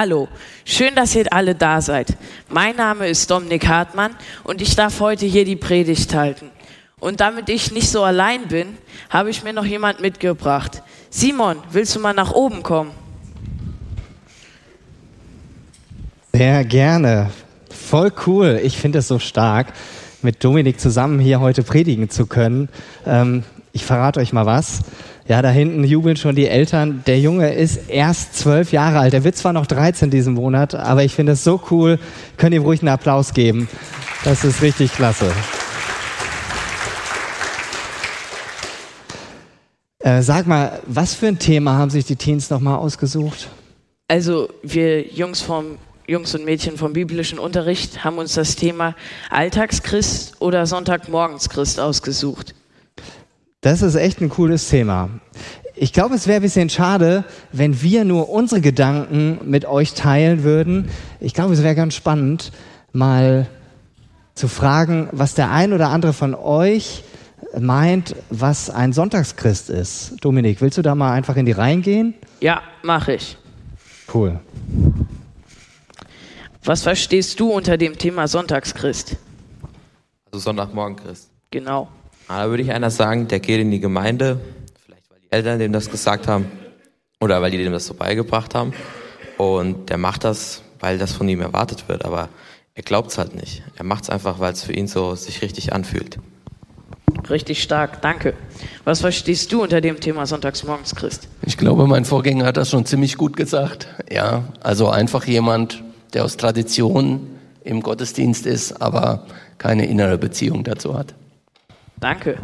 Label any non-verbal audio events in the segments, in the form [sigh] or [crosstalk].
Hallo, schön, dass ihr alle da seid. Mein Name ist Dominik Hartmann und ich darf heute hier die Predigt halten. Und damit ich nicht so allein bin, habe ich mir noch jemand mitgebracht. Simon, willst du mal nach oben kommen? Sehr gerne. Voll cool. Ich finde es so stark, mit Dominik zusammen hier heute predigen zu können. Ähm, ich verrate euch mal was. Ja, da hinten jubeln schon die Eltern. Der Junge ist erst zwölf Jahre alt. Der wird zwar noch 13 diesen Monat, aber ich finde es so cool. Könnt ihr ruhig einen Applaus geben. Das ist richtig klasse. Äh, sag mal, was für ein Thema haben sich die Teens nochmal ausgesucht? Also wir Jungs vom Jungs und Mädchen vom biblischen Unterricht haben uns das Thema Alltagschrist oder Sonntagmorgenschrist ausgesucht. Das ist echt ein cooles Thema. Ich glaube, es wäre ein bisschen schade, wenn wir nur unsere Gedanken mit euch teilen würden. Ich glaube, es wäre ganz spannend, mal zu fragen, was der ein oder andere von euch meint, was ein Sonntagschrist ist. Dominik, willst du da mal einfach in die Reihen gehen? Ja, mache ich. Cool. Was verstehst du unter dem Thema Sonntagschrist? Also Sonntagmorgenchrist. Genau. Da würde ich einer sagen, der geht in die Gemeinde, vielleicht weil die Eltern dem das gesagt haben oder weil die dem das so beigebracht haben. Und der macht das, weil das von ihm erwartet wird, aber er glaubt es halt nicht. Er macht es einfach, weil es für ihn so sich richtig anfühlt. Richtig stark, danke. Was verstehst du unter dem Thema Sonntagsmorgens, Christ? Ich glaube, mein Vorgänger hat das schon ziemlich gut gesagt. Ja, also einfach jemand, der aus Tradition im Gottesdienst ist, aber keine innere Beziehung dazu hat. Danke.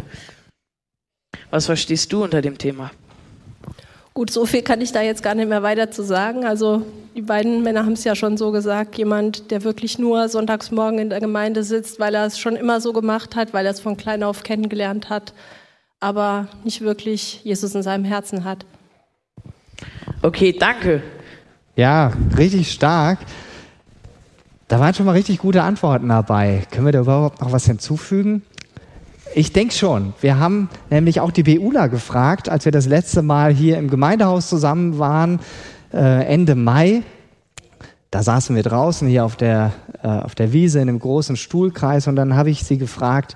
Was verstehst du unter dem Thema? Gut, so viel kann ich da jetzt gar nicht mehr weiter zu sagen. Also die beiden Männer haben es ja schon so gesagt, jemand, der wirklich nur sonntagsmorgen in der Gemeinde sitzt, weil er es schon immer so gemacht hat, weil er es von klein auf kennengelernt hat, aber nicht wirklich Jesus in seinem Herzen hat. Okay, danke. Ja, richtig stark. Da waren schon mal richtig gute Antworten dabei. Können wir da überhaupt noch was hinzufügen? Ich denke schon. Wir haben nämlich auch die BULA gefragt, als wir das letzte Mal hier im Gemeindehaus zusammen waren, äh, Ende Mai. Da saßen wir draußen hier auf der, äh, auf der Wiese in einem großen Stuhlkreis und dann habe ich sie gefragt,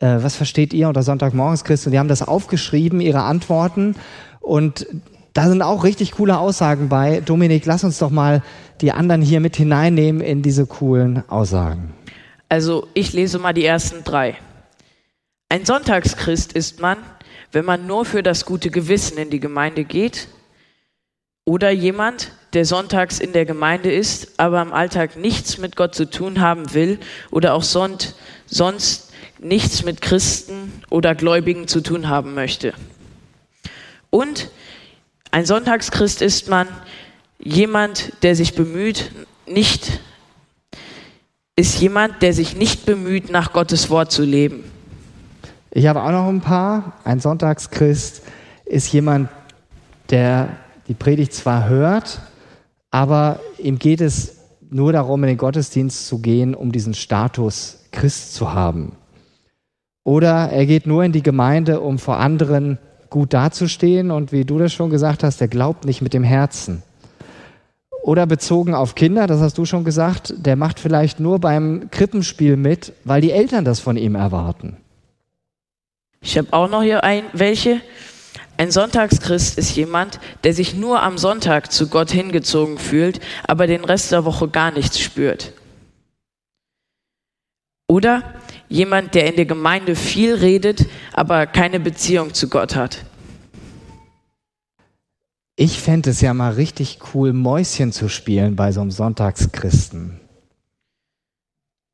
äh, was versteht ihr unter Sonntagmorgens Christ? Und die haben das aufgeschrieben, ihre Antworten. Und da sind auch richtig coole Aussagen bei. Dominik, lass uns doch mal die anderen hier mit hineinnehmen in diese coolen Aussagen. Also ich lese mal die ersten drei. Ein Sonntagschrist ist man, wenn man nur für das gute Gewissen in die Gemeinde geht, oder jemand, der sonntags in der Gemeinde ist, aber im Alltag nichts mit Gott zu tun haben will oder auch sonst, nichts mit Christen oder Gläubigen zu tun haben möchte. Und ein Sonntagschrist ist man jemand, der sich bemüht, nicht ist jemand, der sich nicht bemüht, nach Gottes Wort zu leben. Ich habe auch noch ein paar. Ein Sonntagschrist ist jemand, der die Predigt zwar hört, aber ihm geht es nur darum, in den Gottesdienst zu gehen, um diesen Status Christ zu haben. Oder er geht nur in die Gemeinde, um vor anderen gut dazustehen und wie du das schon gesagt hast, er glaubt nicht mit dem Herzen. Oder bezogen auf Kinder, das hast du schon gesagt, der macht vielleicht nur beim Krippenspiel mit, weil die Eltern das von ihm erwarten. Ich habe auch noch hier ein, welche. Ein Sonntagschrist ist jemand, der sich nur am Sonntag zu Gott hingezogen fühlt, aber den Rest der Woche gar nichts spürt. Oder jemand, der in der Gemeinde viel redet, aber keine Beziehung zu Gott hat. Ich fände es ja mal richtig cool, Mäuschen zu spielen bei so einem Sonntagschristen.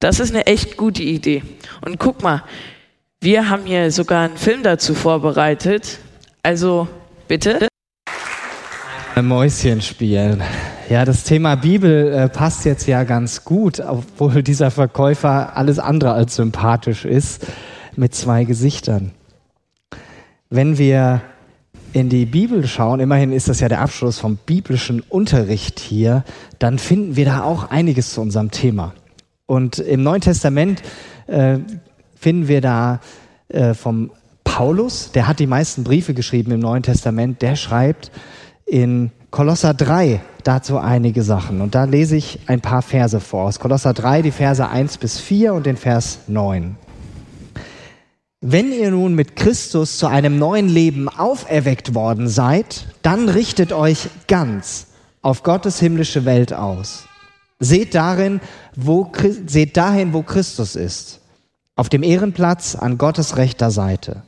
Das ist eine echt gute Idee. Und guck mal, wir haben hier sogar einen Film dazu vorbereitet. Also bitte. Mäuschen spielen. Ja, das Thema Bibel äh, passt jetzt ja ganz gut, obwohl dieser Verkäufer alles andere als sympathisch ist, mit zwei Gesichtern. Wenn wir in die Bibel schauen, immerhin ist das ja der Abschluss vom biblischen Unterricht hier, dann finden wir da auch einiges zu unserem Thema. Und im Neuen Testament äh, finden wir da äh, vom Paulus, der hat die meisten Briefe geschrieben im Neuen Testament, der schreibt in Kolosser 3 dazu einige Sachen. Und da lese ich ein paar Verse vor. Aus Kolosser 3, die Verse 1 bis 4 und den Vers 9. Wenn ihr nun mit Christus zu einem neuen Leben auferweckt worden seid, dann richtet euch ganz auf Gottes himmlische Welt aus. Seht darin, wo, seht dahin, wo Christus ist. Auf dem Ehrenplatz an Gottes rechter Seite.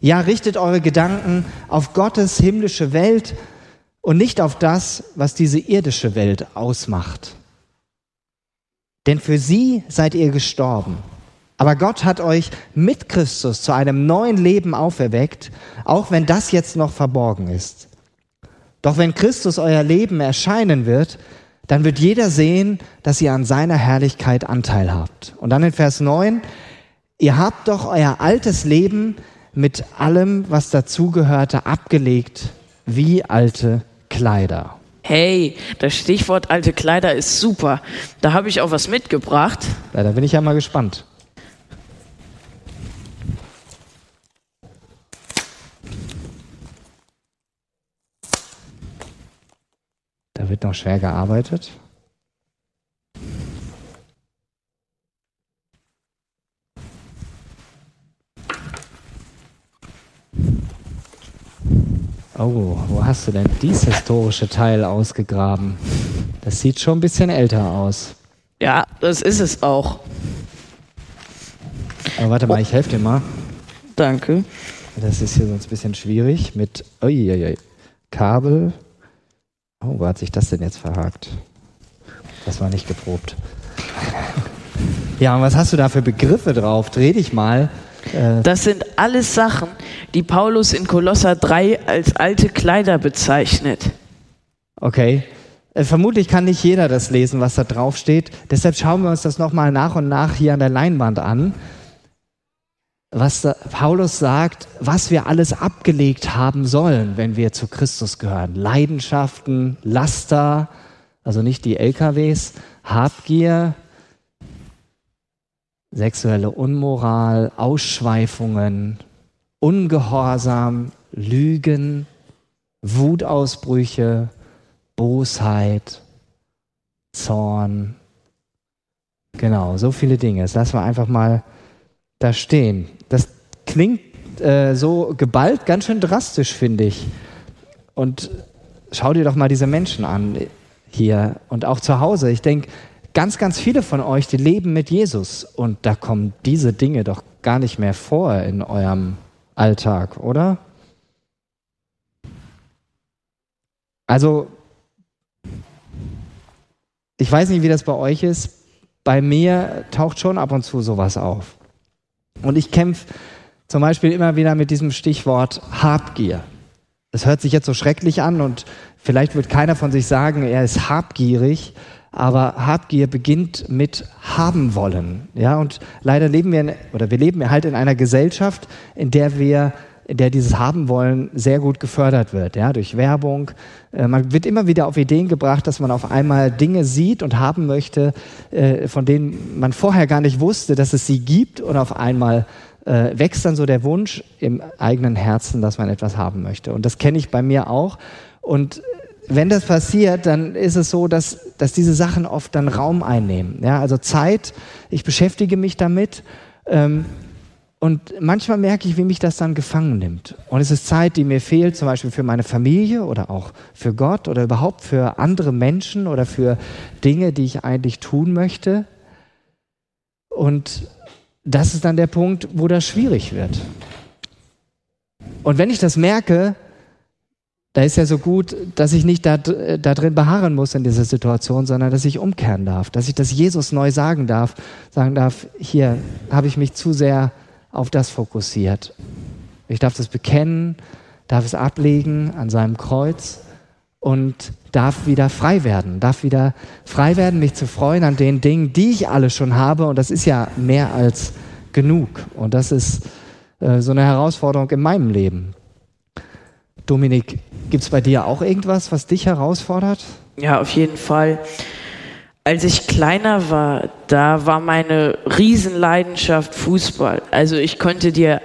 Ja, richtet eure Gedanken auf Gottes himmlische Welt und nicht auf das, was diese irdische Welt ausmacht. Denn für sie seid ihr gestorben. Aber Gott hat euch mit Christus zu einem neuen Leben auferweckt, auch wenn das jetzt noch verborgen ist. Doch wenn Christus euer Leben erscheinen wird, dann wird jeder sehen, dass ihr an seiner Herrlichkeit Anteil habt. Und dann in Vers 9, ihr habt doch euer altes Leben mit allem, was dazugehörte, abgelegt, wie alte Kleider. Hey, das Stichwort alte Kleider ist super. Da habe ich auch was mitgebracht. Ja, da bin ich ja mal gespannt. Da wird noch schwer gearbeitet. Oh, wo hast du denn dieses historische Teil ausgegraben? Das sieht schon ein bisschen älter aus. Ja, das ist es auch. Aber warte mal, ich helfe dir mal. Danke. Das ist hier sonst ein bisschen schwierig mit uiuiui, Kabel. Oh, wo hat sich das denn jetzt verhakt? Das war nicht geprobt. Ja, und was hast du da für Begriffe drauf? Dreh dich mal. Äh das sind alles Sachen, die Paulus in Kolosser 3 als alte Kleider bezeichnet. Okay. Äh, vermutlich kann nicht jeder das lesen, was da drauf steht. Deshalb schauen wir uns das nochmal nach und nach hier an der Leinwand an. Was Paulus sagt, was wir alles abgelegt haben sollen, wenn wir zu Christus gehören. Leidenschaften, Laster, also nicht die LKWs, Habgier, sexuelle Unmoral, Ausschweifungen, Ungehorsam, Lügen, Wutausbrüche, Bosheit, Zorn. Genau, so viele Dinge. Das lassen wir einfach mal da stehen. Das klingt äh, so geballt ganz schön drastisch, finde ich. Und schau dir doch mal diese Menschen an hier und auch zu Hause. Ich denke, ganz, ganz viele von euch, die leben mit Jesus und da kommen diese Dinge doch gar nicht mehr vor in eurem Alltag, oder? Also, ich weiß nicht, wie das bei euch ist. Bei mir taucht schon ab und zu sowas auf. Und ich kämpfe zum Beispiel immer wieder mit diesem Stichwort Habgier. Es hört sich jetzt so schrecklich an und vielleicht wird keiner von sich sagen, er ist habgierig, aber Habgier beginnt mit haben wollen. Ja, und leider leben wir in, oder wir leben halt in einer Gesellschaft, in der wir in der dieses Haben wollen sehr gut gefördert wird, ja, durch Werbung. Äh, man wird immer wieder auf Ideen gebracht, dass man auf einmal Dinge sieht und haben möchte, äh, von denen man vorher gar nicht wusste, dass es sie gibt und auf einmal äh, wächst dann so der Wunsch im eigenen Herzen, dass man etwas haben möchte. Und das kenne ich bei mir auch. Und wenn das passiert, dann ist es so, dass, dass diese Sachen oft dann Raum einnehmen. Ja, also Zeit, ich beschäftige mich damit ähm, und manchmal merke ich, wie mich das dann gefangen nimmt. Und es ist Zeit, die mir fehlt, zum Beispiel für meine Familie oder auch für Gott oder überhaupt für andere Menschen oder für Dinge, die ich eigentlich tun möchte. Und das ist dann der Punkt, wo das schwierig wird. Und wenn ich das merke, da ist ja so gut, dass ich nicht da, da drin beharren muss in dieser Situation, sondern dass ich umkehren darf, dass ich das Jesus neu sagen darf, sagen darf, hier habe ich mich zu sehr auf das fokussiert. Ich darf das bekennen, darf es ablegen an seinem Kreuz und darf wieder frei werden, darf wieder frei werden, mich zu freuen an den Dingen, die ich alle schon habe und das ist ja mehr als genug und das ist äh, so eine Herausforderung in meinem Leben. Dominik, gibt es bei dir auch irgendwas, was dich herausfordert? Ja, auf jeden Fall. Als ich kleiner war, da war meine Riesenleidenschaft Fußball. Also ich konnte dir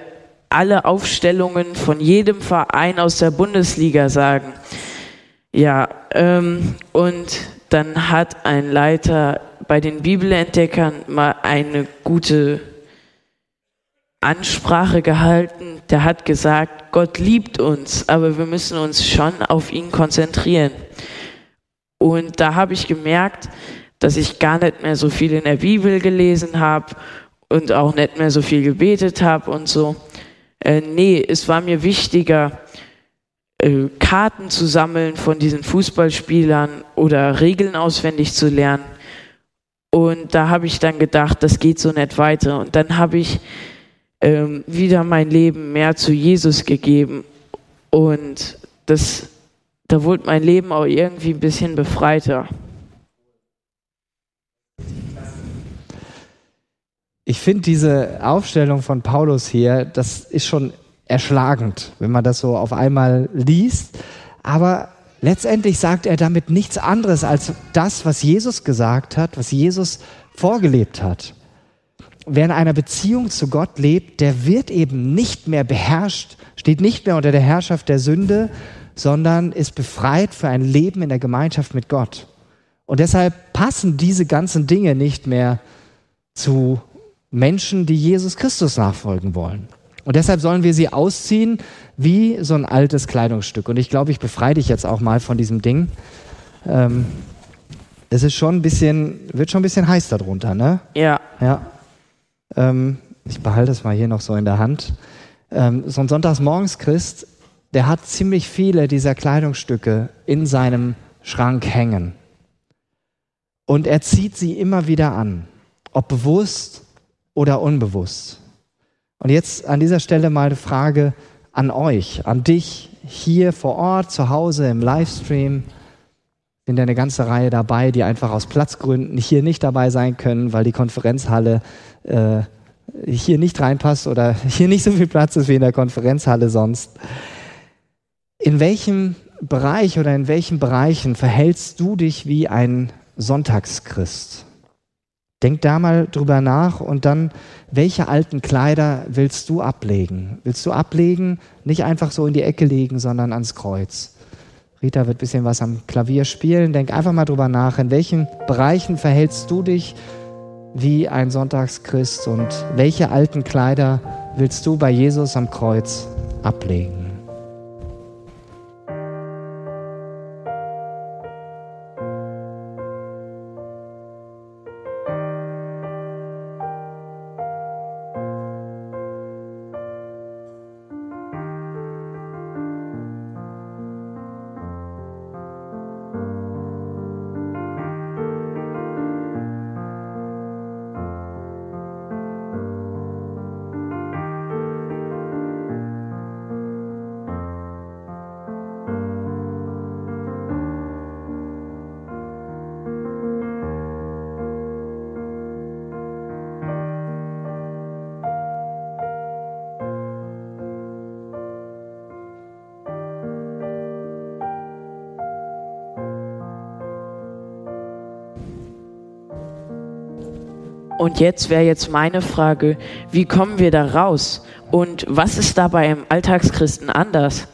alle Aufstellungen von jedem Verein aus der Bundesliga sagen. Ja, ähm, und dann hat ein Leiter bei den Bibelentdeckern mal eine gute Ansprache gehalten. Der hat gesagt, Gott liebt uns, aber wir müssen uns schon auf ihn konzentrieren. Und da habe ich gemerkt, dass ich gar nicht mehr so viel in der Bibel gelesen habe und auch nicht mehr so viel gebetet habe und so. Äh, nee, es war mir wichtiger, äh, Karten zu sammeln von diesen Fußballspielern oder Regeln auswendig zu lernen. Und da habe ich dann gedacht, das geht so nicht weiter. Und dann habe ich ähm, wieder mein Leben mehr zu Jesus gegeben. Und das, da wurde mein Leben auch irgendwie ein bisschen befreiter. Ich finde diese Aufstellung von Paulus hier, das ist schon erschlagend, wenn man das so auf einmal liest. Aber letztendlich sagt er damit nichts anderes als das, was Jesus gesagt hat, was Jesus vorgelebt hat. Wer in einer Beziehung zu Gott lebt, der wird eben nicht mehr beherrscht, steht nicht mehr unter der Herrschaft der Sünde, sondern ist befreit für ein Leben in der Gemeinschaft mit Gott. Und deshalb passen diese ganzen Dinge nicht mehr zu Menschen, die Jesus Christus nachfolgen wollen. Und deshalb sollen wir sie ausziehen wie so ein altes Kleidungsstück. Und ich glaube, ich befreie dich jetzt auch mal von diesem Ding. Ähm, es ist schon ein bisschen, wird schon ein bisschen heiß darunter, ne? Ja. Ja. Ähm, ich behalte es mal hier noch so in der Hand. Ähm, so ein Sonntagsmorgenschrist, der hat ziemlich viele dieser Kleidungsstücke in seinem Schrank hängen. Und er zieht sie immer wieder an, ob bewusst oder unbewusst. Und jetzt an dieser Stelle mal eine Frage an euch, an dich hier vor Ort, zu Hause, im Livestream. Sind ja eine ganze Reihe dabei, die einfach aus Platzgründen hier nicht dabei sein können, weil die Konferenzhalle äh, hier nicht reinpasst oder [laughs] hier nicht so viel Platz ist wie in der Konferenzhalle sonst. In welchem Bereich oder in welchen Bereichen verhältst du dich wie ein Sonntagschrist? Denk da mal drüber nach und dann, welche alten Kleider willst du ablegen? Willst du ablegen, nicht einfach so in die Ecke legen, sondern ans Kreuz? Rita wird ein bisschen was am Klavier spielen. Denk einfach mal drüber nach, in welchen Bereichen verhältst du dich wie ein Sonntagschrist und welche alten Kleider willst du bei Jesus am Kreuz ablegen? Und jetzt wäre jetzt meine Frage, wie kommen wir da raus? Und was ist da beim Alltagschristen anders?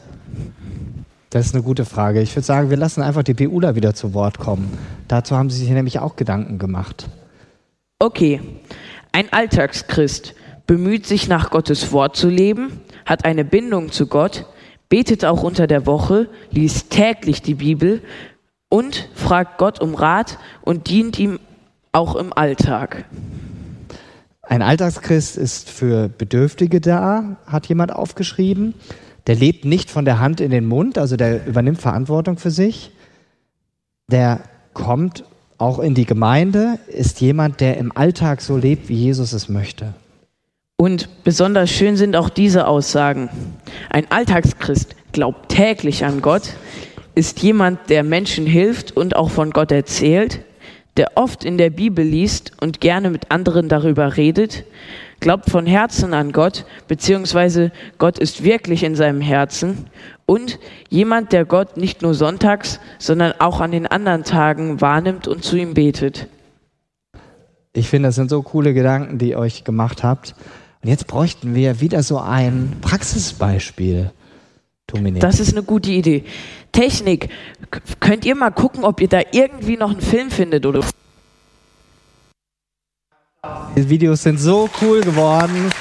Das ist eine gute Frage. Ich würde sagen, wir lassen einfach die BUler wieder zu Wort kommen. Dazu haben sie sich nämlich auch Gedanken gemacht. Okay, ein Alltagschrist bemüht sich nach Gottes Wort zu leben, hat eine Bindung zu Gott, betet auch unter der Woche, liest täglich die Bibel und fragt Gott um Rat und dient ihm auch im Alltag. Ein Alltagschrist ist für Bedürftige da, hat jemand aufgeschrieben. Der lebt nicht von der Hand in den Mund, also der übernimmt Verantwortung für sich. Der kommt auch in die Gemeinde, ist jemand, der im Alltag so lebt, wie Jesus es möchte. Und besonders schön sind auch diese Aussagen. Ein Alltagschrist glaubt täglich an Gott, ist jemand, der Menschen hilft und auch von Gott erzählt, der oft in der Bibel liest und gerne mit anderen darüber redet, glaubt von Herzen an Gott, beziehungsweise Gott ist wirklich in seinem Herzen und jemand, der Gott nicht nur sonntags, sondern auch an den anderen Tagen wahrnimmt und zu ihm betet. Ich finde, das sind so coole Gedanken, die ihr euch gemacht habt. Und jetzt bräuchten wir wieder so ein Praxisbeispiel. Dominik. Das ist eine gute Idee. Technik. Könnt ihr mal gucken, ob ihr da irgendwie noch einen Film findet oder. Die Videos sind so cool geworden.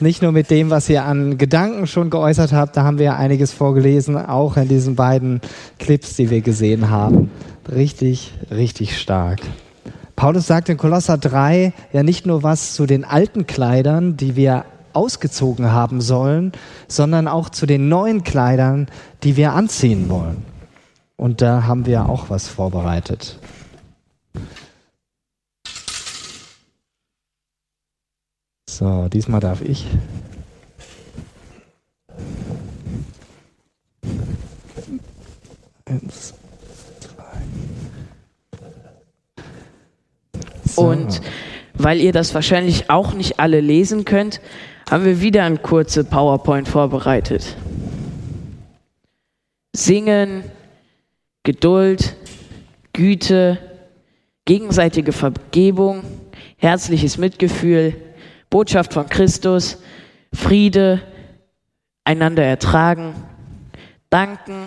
Nicht nur mit dem, was ihr an Gedanken schon geäußert habt, da haben wir einiges vorgelesen, auch in diesen beiden Clips, die wir gesehen haben. Richtig, richtig stark. Paulus sagt in Kolosser 3 ja nicht nur was zu den alten Kleidern, die wir ausgezogen haben sollen, sondern auch zu den neuen Kleidern, die wir anziehen wollen. Und da haben wir auch was vorbereitet. So, diesmal darf ich. Eins, Und weil ihr das wahrscheinlich auch nicht alle lesen könnt, haben wir wieder ein kurze PowerPoint vorbereitet. Singen, Geduld, Güte, gegenseitige Vergebung, herzliches Mitgefühl, Botschaft von Christus, Friede, einander ertragen, danken,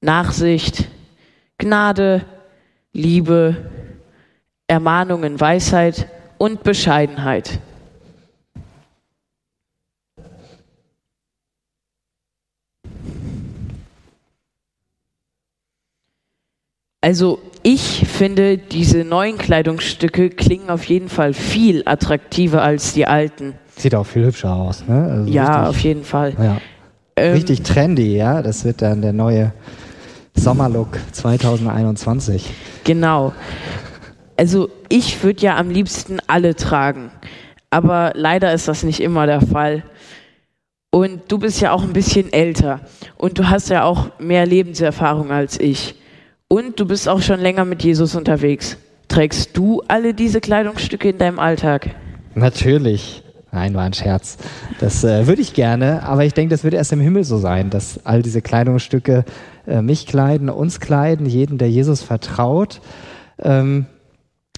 Nachsicht, Gnade, Liebe, Ermahnungen, Weisheit und Bescheidenheit. Also ich finde, diese neuen Kleidungsstücke klingen auf jeden Fall viel attraktiver als die alten. Sieht auch viel hübscher aus, ne? Also ja, richtig, auf jeden Fall. Ja. Ähm, richtig trendy, ja. Das wird dann der neue Sommerlook 2021. Genau. Also ich würde ja am liebsten alle tragen, aber leider ist das nicht immer der Fall. Und du bist ja auch ein bisschen älter und du hast ja auch mehr Lebenserfahrung als ich. Und du bist auch schon länger mit Jesus unterwegs. Trägst du alle diese Kleidungsstücke in deinem Alltag? Natürlich. Nein, war ein Scherz. Das äh, würde ich gerne, aber ich denke, das wird erst im Himmel so sein, dass all diese Kleidungsstücke äh, mich kleiden, uns kleiden, jeden, der Jesus vertraut. Ähm,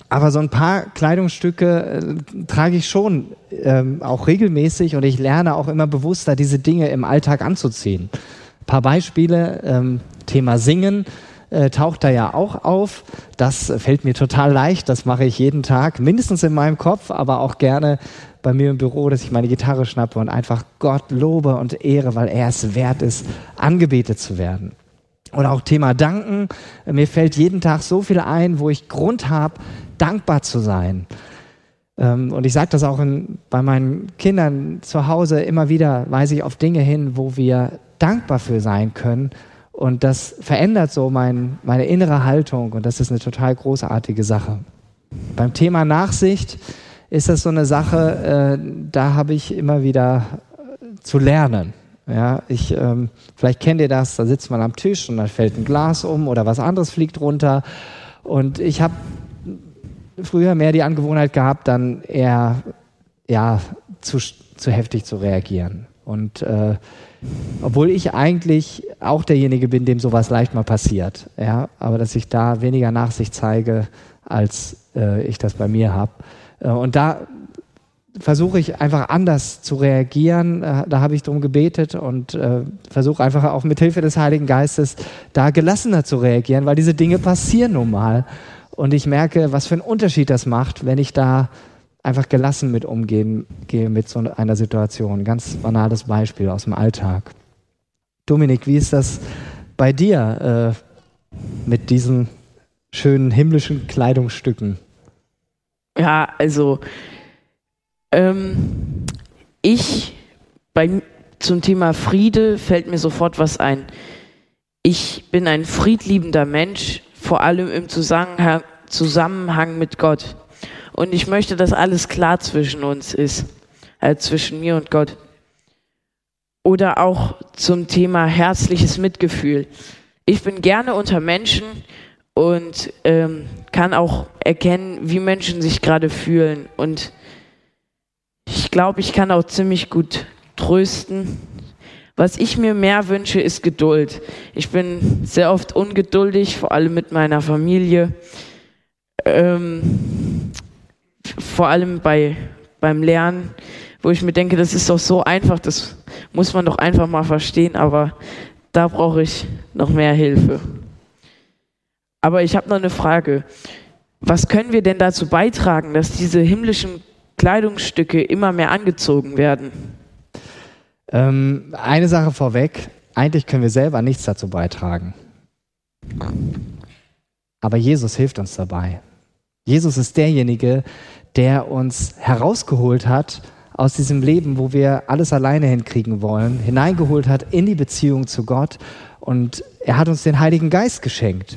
aber so ein paar Kleidungsstücke äh, trage ich schon ähm, auch regelmäßig und ich lerne auch immer bewusster, diese Dinge im Alltag anzuziehen. Ein paar Beispiele, ähm, Thema Singen äh, taucht da ja auch auf. Das fällt mir total leicht, das mache ich jeden Tag, mindestens in meinem Kopf, aber auch gerne bei mir im Büro, dass ich meine Gitarre schnappe und einfach Gott lobe und ehre, weil er es wert ist, angebetet zu werden. Oder auch Thema Danken. Mir fällt jeden Tag so viel ein, wo ich Grund habe, dankbar zu sein. Ähm, und ich sage das auch in, bei meinen Kindern zu Hause immer wieder, weise ich auf Dinge hin, wo wir dankbar für sein können und das verändert so mein, meine innere Haltung und das ist eine total großartige Sache. Beim Thema Nachsicht ist das so eine Sache, äh, da habe ich immer wieder zu lernen. Ja, ich, ähm, vielleicht kennt ihr das, da sitzt man am Tisch und dann fällt ein Glas um oder was anderes fliegt runter. Und ich habe früher mehr die Angewohnheit gehabt, dann eher ja, zu, zu heftig zu reagieren. Und äh, obwohl ich eigentlich auch derjenige bin, dem sowas leicht mal passiert. Ja? Aber dass ich da weniger Nachsicht zeige, als äh, ich das bei mir habe. Äh, und da versuche ich einfach anders zu reagieren. Äh, da habe ich darum gebetet und äh, versuche einfach auch mit Hilfe des Heiligen Geistes da gelassener zu reagieren, weil diese Dinge passieren nun mal. Und ich merke, was für einen Unterschied das macht, wenn ich da einfach gelassen mit umgehen gehe mit so einer Situation. Ganz banales Beispiel aus dem Alltag. Dominik, wie ist das bei dir äh, mit diesen schönen himmlischen Kleidungsstücken? Ja, also ähm, ich bei, zum Thema Friede fällt mir sofort was ein. Ich bin ein friedliebender Mensch, vor allem im Zusammenhang, mit Gott. Und ich möchte, dass alles klar zwischen uns ist, äh, zwischen mir und Gott. Oder auch zum Thema herzliches Mitgefühl. Ich bin gerne unter Menschen und ähm, kann auch erkennen, wie Menschen sich gerade fühlen. Und ich glaube, ich kann auch ziemlich gut trösten. Was ich mir mehr wünsche, ist Geduld. Ich bin sehr oft ungeduldig, vor allem mit meiner Familie. Ähm, vor allem bei, beim Lernen, wo ich mir denke, das ist doch so einfach, das muss man doch einfach mal verstehen, aber da brauche ich noch mehr Hilfe. Aber ich habe noch eine Frage. Was können wir denn dazu beitragen, dass diese himmlischen Kleidungsstücke immer mehr angezogen werden? Ähm, eine Sache vorweg, eigentlich können wir selber nichts dazu beitragen. Aber Jesus hilft uns dabei. Jesus ist derjenige, der uns herausgeholt hat aus diesem Leben, wo wir alles alleine hinkriegen wollen, hineingeholt hat in die Beziehung zu Gott und er hat uns den Heiligen Geist geschenkt.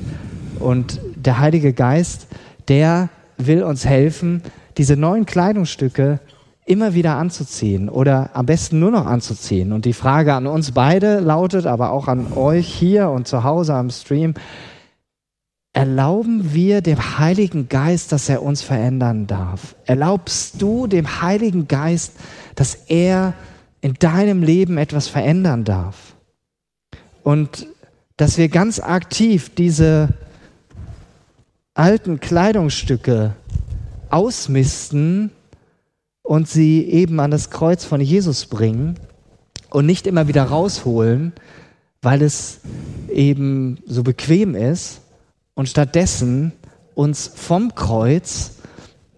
Und der Heilige Geist, der will uns helfen, diese neuen Kleidungsstücke immer wieder anzuziehen oder am besten nur noch anzuziehen. Und die Frage an uns beide lautet, aber auch an euch hier und zu Hause am Stream, erlauben wir dem Heiligen Geist, dass er uns verändern darf? Erlaubst du dem Heiligen Geist, dass er in deinem Leben etwas verändern darf? Und dass wir ganz aktiv diese alten Kleidungsstücke ausmisten und sie eben an das Kreuz von Jesus bringen und nicht immer wieder rausholen, weil es eben so bequem ist und stattdessen uns vom Kreuz,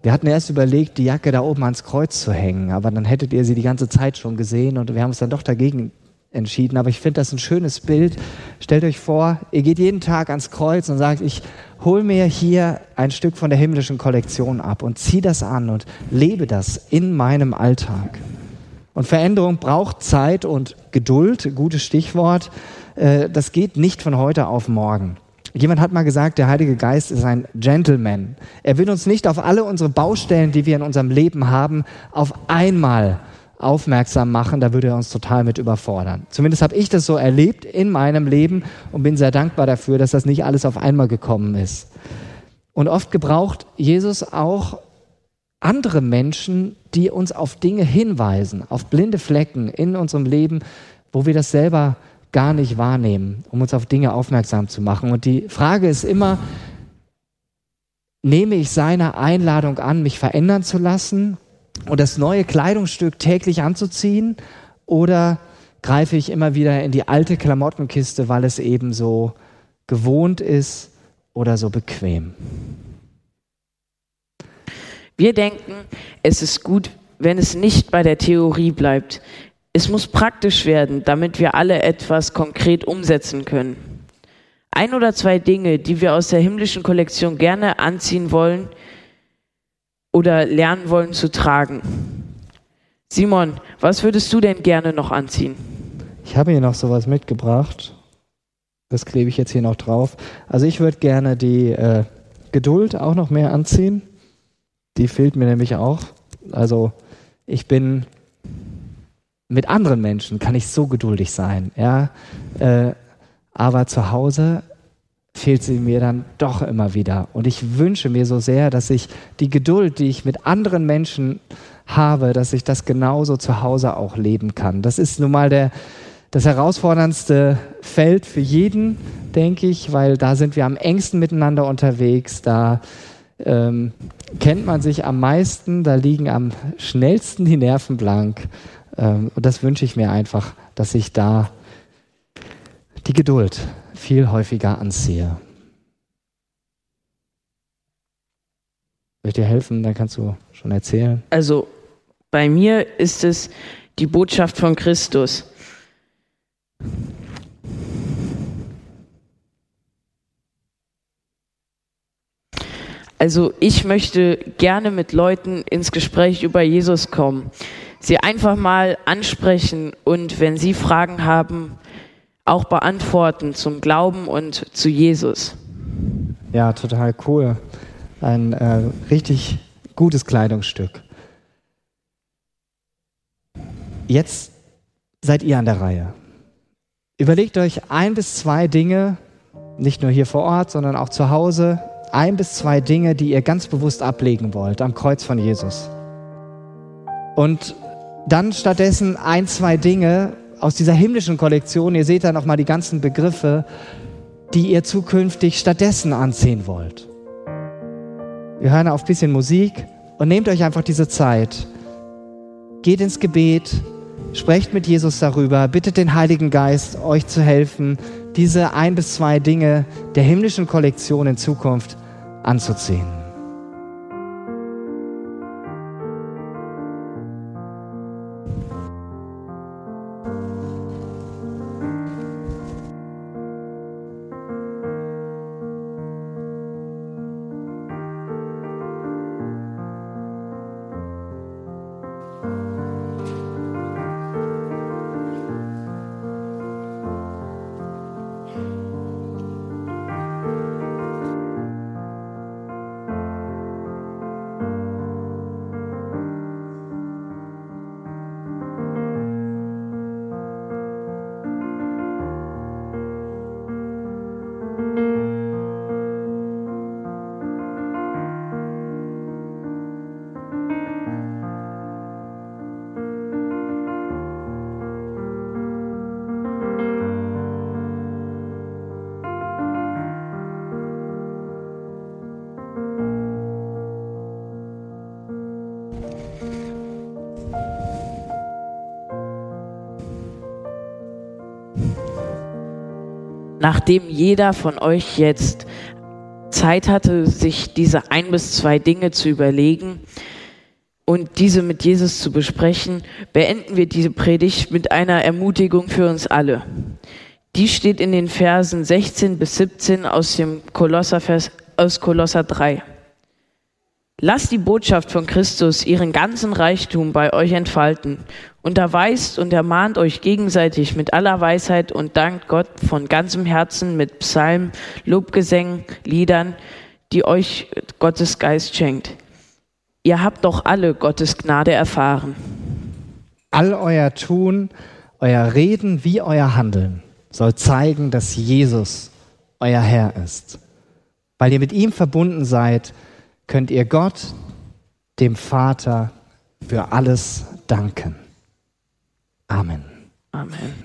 wir hatten erst überlegt, die Jacke da oben ans Kreuz zu hängen, aber dann hättet ihr sie die ganze Zeit schon gesehen und wir haben uns dann doch dagegen entschieden. Aber ich finde das ein schönes Bild. Stellt euch vor, ihr geht jeden Tag ans Kreuz und sagt, ich hol mir hier ein Stück von der himmlischen Kollektion ab und zieh das an und lebe das in meinem Alltag. Und Veränderung braucht Zeit und Geduld, gutes Stichwort. Äh, das geht nicht von heute auf morgen. Jemand hat mal gesagt, der Heilige Geist ist ein Gentleman. Er will uns nicht auf alle unsere Baustellen, die wir in unserem Leben haben, auf einmal aufmerksam machen, da würde er uns total mit überfordern. Zumindest habe ich das so erlebt in meinem Leben und bin sehr dankbar dafür, dass das nicht alles auf einmal gekommen ist. Und oft gebraucht Jesus auch andere Menschen, die uns auf Dinge hinweisen, auf blinde Flecken in unserem Leben, wo wir das selber gar nicht wahrnehmen, um uns auf Dinge aufmerksam zu machen. Und die Frage ist immer, nehme ich seine Einladung an, mich verändern zu lassen und das neue Kleidungsstück täglich anzuziehen oder greife ich immer wieder in die alte Klamottenkiste, weil es eben so gewohnt ist oder so bequem? Wir denken, es ist gut, wenn es nicht bei der Theorie bleibt. Es muss praktisch werden, damit wir alle etwas konkret umsetzen können. Ein oder zwei Dinge, die wir aus der himmlischen Kollektion gerne anziehen wollen, oder lernen wollen zu tragen. Simon, was würdest du denn gerne noch anziehen? Ich habe hier noch sowas mitgebracht. Das klebe ich jetzt hier noch drauf. Also ich würde gerne die äh, Geduld auch noch mehr anziehen. Die fehlt mir nämlich auch. Also ich bin mit anderen Menschen kann ich so geduldig sein, ja. Äh, aber zu Hause fehlt sie mir dann doch immer wieder. Und ich wünsche mir so sehr, dass ich die Geduld, die ich mit anderen Menschen habe, dass ich das genauso zu Hause auch leben kann. Das ist nun mal der, das herausforderndste Feld für jeden, denke ich, weil da sind wir am engsten miteinander unterwegs, da ähm, kennt man sich am meisten, da liegen am schnellsten die Nerven blank. Ähm, und das wünsche ich mir einfach, dass ich da die Geduld viel häufiger anziehe. Soll ich dir helfen? Dann kannst du schon erzählen. Also bei mir ist es die Botschaft von Christus. Also ich möchte gerne mit Leuten ins Gespräch über Jesus kommen, sie einfach mal ansprechen und wenn sie Fragen haben, auch beantworten zum Glauben und zu Jesus. Ja, total cool. Ein äh, richtig gutes Kleidungsstück. Jetzt seid ihr an der Reihe. Überlegt euch ein bis zwei Dinge, nicht nur hier vor Ort, sondern auch zu Hause, ein bis zwei Dinge, die ihr ganz bewusst ablegen wollt am Kreuz von Jesus. Und dann stattdessen ein, zwei Dinge, aus dieser himmlischen Kollektion, ihr seht da nochmal die ganzen Begriffe, die ihr zukünftig stattdessen anziehen wollt. Wir hören auf ein bisschen Musik und nehmt euch einfach diese Zeit, geht ins Gebet, sprecht mit Jesus darüber, bittet den Heiligen Geist, euch zu helfen, diese ein bis zwei Dinge der himmlischen Kollektion in Zukunft anzuziehen. Nachdem jeder von euch jetzt Zeit hatte, sich diese ein bis zwei Dinge zu überlegen und diese mit Jesus zu besprechen, beenden wir diese Predigt mit einer Ermutigung für uns alle. Die steht in den Versen 16 bis 17 aus dem Kolosser, Vers, aus Kolosser 3. Lasst die Botschaft von Christus ihren ganzen Reichtum bei euch entfalten. Unterweist und ermahnt euch gegenseitig mit aller Weisheit und dankt Gott von ganzem Herzen mit Psalmen, Lobgesängen, Liedern, die euch Gottes Geist schenkt. Ihr habt doch alle Gottes Gnade erfahren. All euer Tun, euer Reden wie euer Handeln soll zeigen, dass Jesus euer Herr ist. Weil ihr mit ihm verbunden seid, könnt ihr Gott, dem Vater, für alles danken. Amen. Amen.